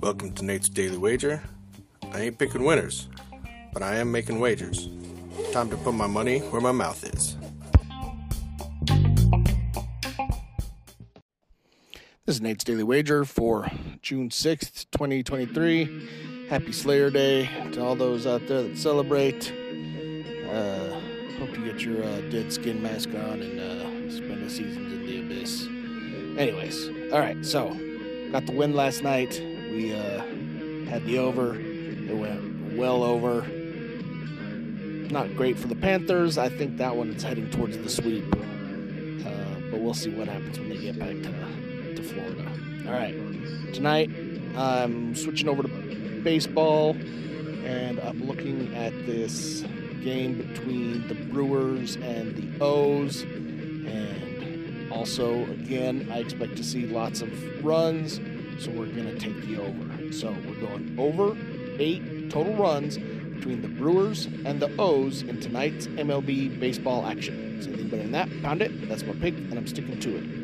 Welcome to Nate's Daily Wager. I ain't picking winners, but I am making wagers. Time to put my money where my mouth is. This is Nate's Daily Wager for June 6th, 2023. Happy Slayer Day to all those out there that celebrate. Uh, hope you get your uh, dead skin mask on and uh, spend the seasons in the abyss. Anyways, all right, so got the win last night. We uh, had the over, it went well over. Not great for the Panthers. I think that one is heading towards the sweep, uh, but we'll see what happens when they get back to, to Florida. All right, tonight I'm switching over to baseball, and I'm looking at this game between the Brewers and the O's. Also, again, I expect to see lots of runs, so we're going to take the over. So we're going over eight total runs between the Brewers and the O's in tonight's MLB baseball action. So anything better than that, pound it. That's my pick, and I'm sticking to it.